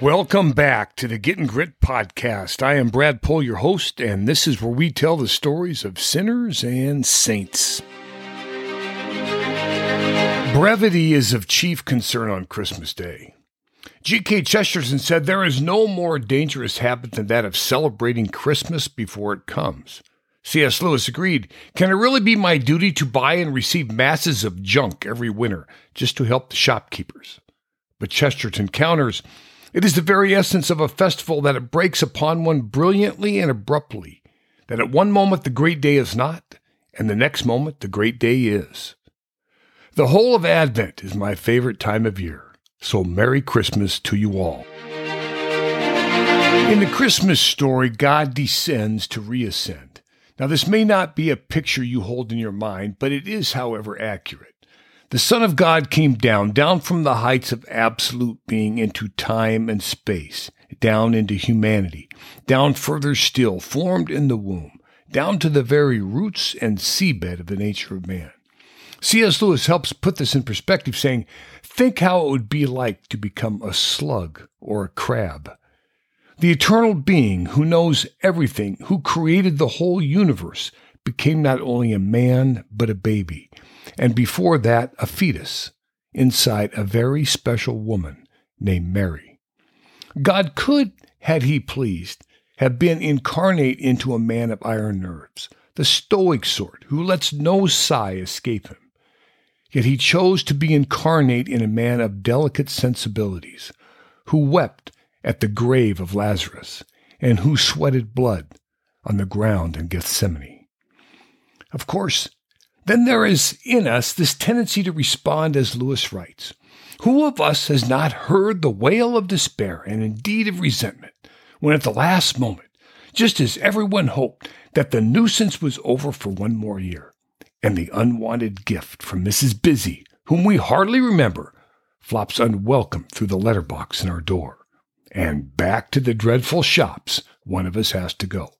Welcome back to the Getting Grit podcast. I am Brad Pohl, your host, and this is where we tell the stories of sinners and saints. Brevity is of chief concern on Christmas Day. G.K. Chesterton said there is no more dangerous habit than that of celebrating Christmas before it comes. C.S. Lewis agreed Can it really be my duty to buy and receive masses of junk every winter just to help the shopkeepers? But Chesterton counters it is the very essence of a festival that it breaks upon one brilliantly and abruptly, that at one moment the great day is not, and the next moment the great day is. The whole of Advent is my favorite time of year, so Merry Christmas to you all. In the Christmas story, God descends to reascend. Now, this may not be a picture you hold in your mind, but it is, however, accurate. The Son of God came down, down from the heights of absolute being into time and space, down into humanity, down further still, formed in the womb, down to the very roots and seabed of the nature of man. C.S. Lewis helps put this in perspective, saying, Think how it would be like to become a slug or a crab. The eternal being who knows everything, who created the whole universe, became not only a man, but a baby and before that, a fetus inside a very special woman named Mary. God could, had he pleased, have been incarnate into a man of iron nerves, the stoic sort who lets no sigh escape him. Yet he chose to be incarnate in a man of delicate sensibilities, who wept at the grave of Lazarus, and who sweated blood on the ground in Gethsemane. Of course, then there is in us this tendency to respond as Lewis writes. Who of us has not heard the wail of despair and indeed of resentment when at the last moment, just as everyone hoped that the nuisance was over for one more year, and the unwanted gift from Mrs. Busy, whom we hardly remember, flops unwelcome through the letterbox in our door, and back to the dreadful shops one of us has to go.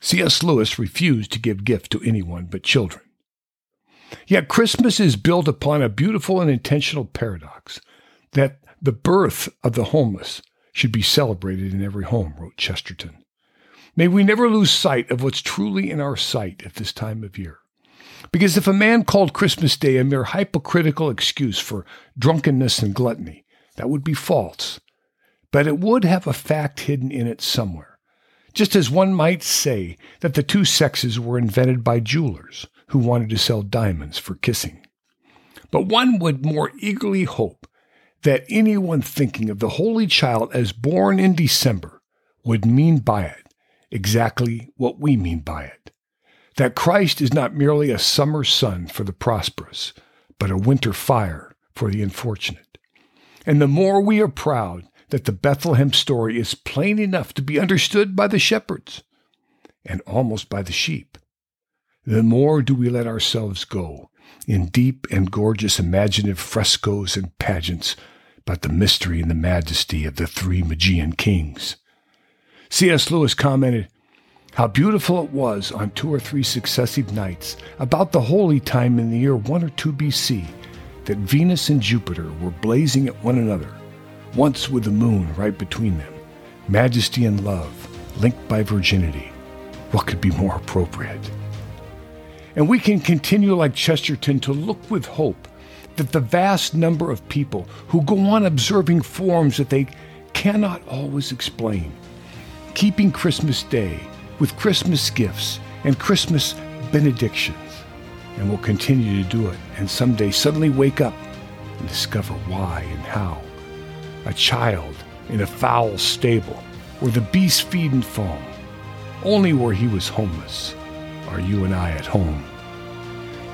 C.S. Lewis refused to give gift to anyone but children. Yet Christmas is built upon a beautiful and intentional paradox that the birth of the homeless should be celebrated in every home, wrote Chesterton. May we never lose sight of what's truly in our sight at this time of year. Because if a man called Christmas Day a mere hypocritical excuse for drunkenness and gluttony, that would be false. But it would have a fact hidden in it somewhere just as one might say that the two sexes were invented by jewelers who wanted to sell diamonds for kissing. But one would more eagerly hope that anyone thinking of the Holy Child as born in December would mean by it exactly what we mean by it that Christ is not merely a summer sun for the prosperous, but a winter fire for the unfortunate. And the more we are proud that the Bethlehem story is plain enough to be understood by the shepherds and almost by the sheep, the more do we let ourselves go in deep and gorgeous imaginative frescoes and pageants about the mystery and the majesty of the three Magian kings. C.S. Lewis commented, how beautiful it was on two or three successive nights, about the holy time in the year 1 or 2 BC, that Venus and Jupiter were blazing at one another once with the moon right between them, majesty and love, linked by virginity. What could be more appropriate? And we can continue like Chesterton to look with hope that the vast number of people who go on observing forms that they cannot always explain, keeping Christmas Day with Christmas gifts and Christmas benedictions, and will continue to do it and someday suddenly wake up and discover why and how a child in a foul stable where the beasts feed and foam. Only where he was homeless are you and I at home.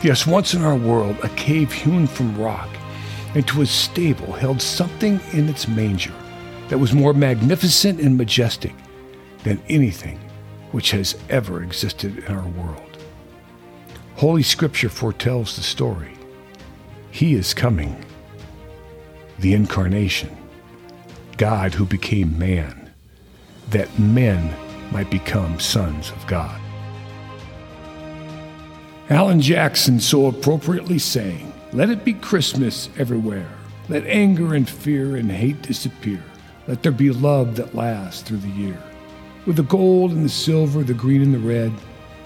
Yes, once in our world, a cave hewn from rock into a stable held something in its manger that was more magnificent and majestic than anything which has ever existed in our world. Holy Scripture foretells the story. He is coming, the incarnation. God who became man, that men might become sons of God. Alan Jackson so appropriately sang, Let it be Christmas everywhere. Let anger and fear and hate disappear. Let there be love that lasts through the year. With the gold and the silver, the green and the red,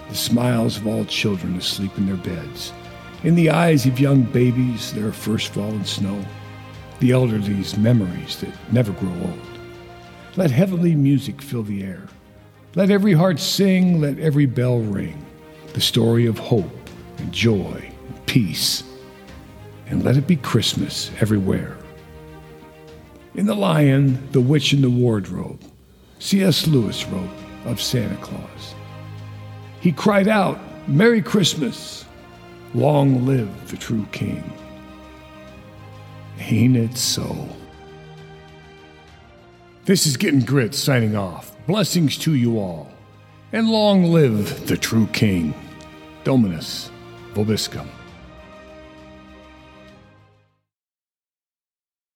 the smiles of all children asleep in their beds. In the eyes of young babies, their first fallen snow. The elderly's memories that never grow old. Let heavenly music fill the air. Let every heart sing, let every bell ring. The story of hope and joy and peace. And let it be Christmas everywhere. In The Lion, the Witch, and the Wardrobe, C.S. Lewis wrote of Santa Claus. He cried out, Merry Christmas! Long live the true King. Ain't it so? This is Getting Grit signing off. Blessings to you all. And long live the true King. Dominus Vobiscum.